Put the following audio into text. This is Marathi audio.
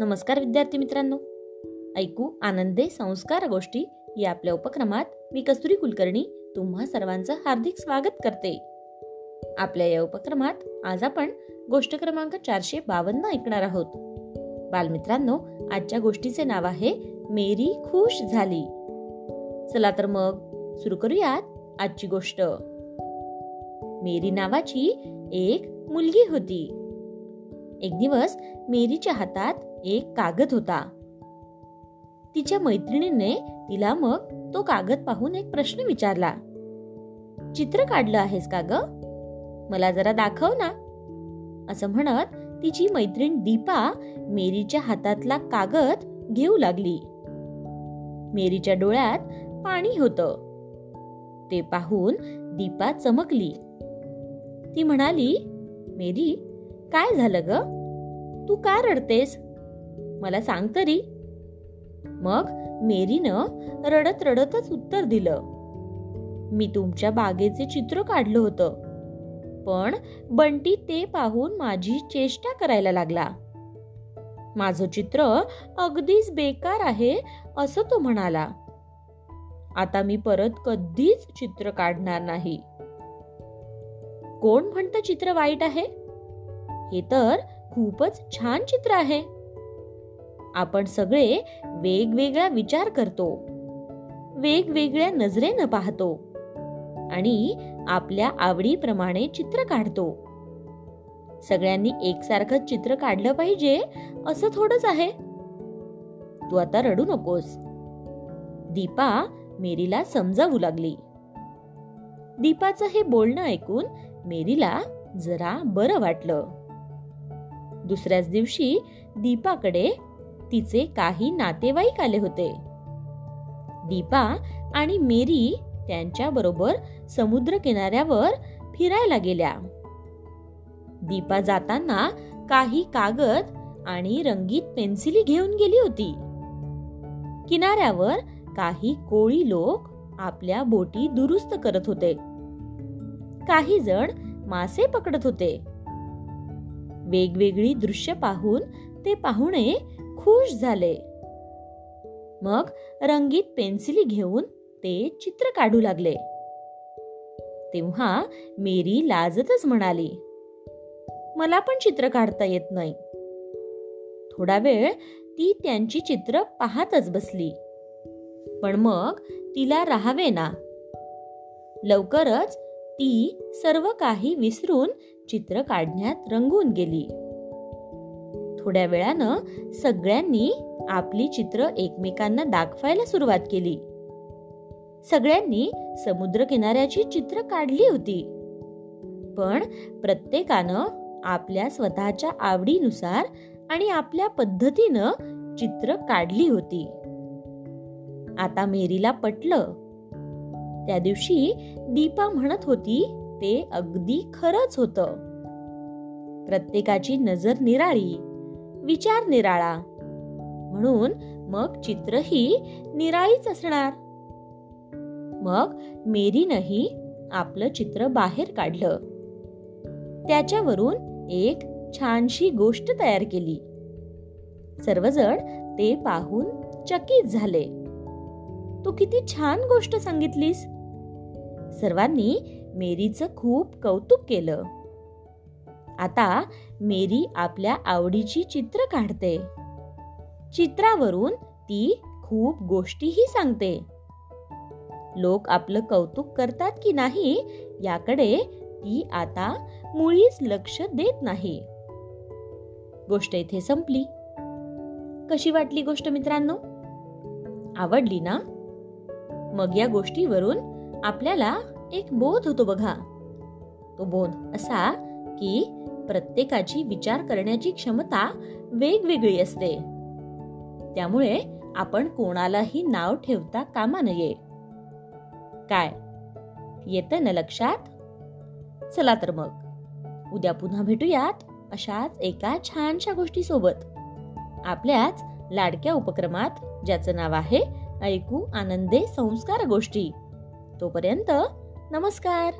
नमस्कार विद्यार्थी मित्रांनो. ऐकू आनंदे संस्कार गोष्टी या आपल्या उपक्रमात मी कस्तुरी कुलकर्णी तुम्हा सर्वांचं हार्दिक स्वागत करते. आपल्या या उपक्रमात आज आपण गोष्ट क्रमांक चारशे बावन्न ऐकणार आहोत. बालमित्रांनो आजच्या गोष्टीचे नाव आहे मेरी खुश झाली. चला तर मग सुरू करूयात आजची गोष्ट. मेरी नावाची एक मुलगी होती. एक दिवस मेरीच्या हातात एक कागद होता. तिच्या मैत्रिणीने तिला मग तो कागद पाहून एक प्रश्न विचारला. चित्र काढलं आहेस का ग? मला जरा दाखव ना. असं म्हणत तिची मैत्रीण दीपा मेरीच्या हातातला कागद घेऊ लागली. मेरीच्या डोळ्यात पाणी होत. ते पाहून दीपा चमकली. ती म्हणाली मेरी काय झालं ग? तू का रडतेस? मला सांग तरी. मग मेरीनं रडत रडतच उत्तर दिलं. मी तुमच्या बागेचे चित्र काढलं होतं. पण बंटी ते पाहून माझी चेष्टा करायला लागला. माझं चित्र अगदीच बेकार आहे असं तो म्हणाला. आता मी परत कधीच चित्र काढणार नाही. कोण म्हणतं चित्र वाईट आहे? हे तर खूपच छान चित्र आहे. आपण सगळे वेगवेगळा विचार करतो. वेगवेगळ्या नजरेनं पाहतो. आणि आपल्या आवडीप्रमाणे चित्र काढतो. सगळ्यांनी एकसारखं चित्र काढलं पाहिजे असं थोडंच आहे. तू आता रडू नकोस. दीपा मेरीला समजावू लागली. दीपाचं हे बोलणं ऐकून मेरीला जरा बरं वाटलं. दुसऱ्याच दिवशी दीपाकडे तिचे काही नातेवाईक आले होते. दीपा आणि मेरी त्यांच्या बरोबर समुद्र किनाऱ्यावर फिरायला गेल्या. दीपा जाताना काही कागद आणि रंगीत पेन्सिली घेऊन गेली होती. किनाऱ्यावर काही कोळी लोक आपल्या बोटी दुरुस्त करत होते. काही जण मासे पकडत होते. वेगवेगळी दृश्य पाहून ते पाहुणे खुश झाले. मग रंगीत पेन्सिली घेऊन ते चित्र काढू लागले. तेव्हा मेरी लाजतच म्हणाली मला पण चित्र काढता येत नाही. थोडा वेळ ती त्यांची चित्र पाहतच बसली. पण मग तिला राहावे ना. लवकरच ती सर्व काही विसरून चित्र काढण्यात रंगून गेली. थोड्या वेळानं सगळ्यांनी आपली चित्र एकमेकांना दाखवायला सुरुवात केली. सगळ्यांनी समुद्र किनाऱ्याची चित्र काढली होती. पण प्रत्येकानं आपल्या स्वतःच्या आवडीनुसार आणि आपल्या पद्धतीनं चित्र काढली होती. आता मेरीला पटलं. त्या दिवशी दीपा म्हणत होती ते अगदी खरंच होत. प्रत्येकाची नजर निराळी विचार निराळा. म्हणून मग चित्रही निराळीच असणार. मग मेरीनही आपलं चित्र बाहेर काढलं. त्याच्यावरून एक छानशी गोष्ट तयार केली. सर्वजण ते पाहून चकित झाले. तू किती छान गोष्ट सांगितलीस. सर्वांनी मेरीचं खूप कौतुक केलं. आता मेरी आपल्या आवडीची चित्र काढते. चित्रावरून ती खूप गोष्टीही सांगते. लोक आपलं कौतुक करतात की नाही याकडे ती आता मुळीच लक्ष देत नाही. गोष्ट इथे संपली. कशी वाटली गोष्ट मित्रांनो? आवडली ना? मग या गोष्टीवरून आपल्याला एक बोध होतो बघा. तो बोध असा की प्रत्येकाची विचार करण्याची क्षमता वेगवेगळी असते. त्यामुळे आपण कोणालाही नाव ठेवता कामा नये. काय? येत ना लक्षात? चला तर मग. उद्या पुन्हा भेटूयात अशाच एका छानशा गोष्टी सोबत आपल्याच लाडक्या उपक्रमात ज्याचं नाव आहे ऐकू आनंदे संस्कार गोष्टी. तोपर्यंत नमस्कार.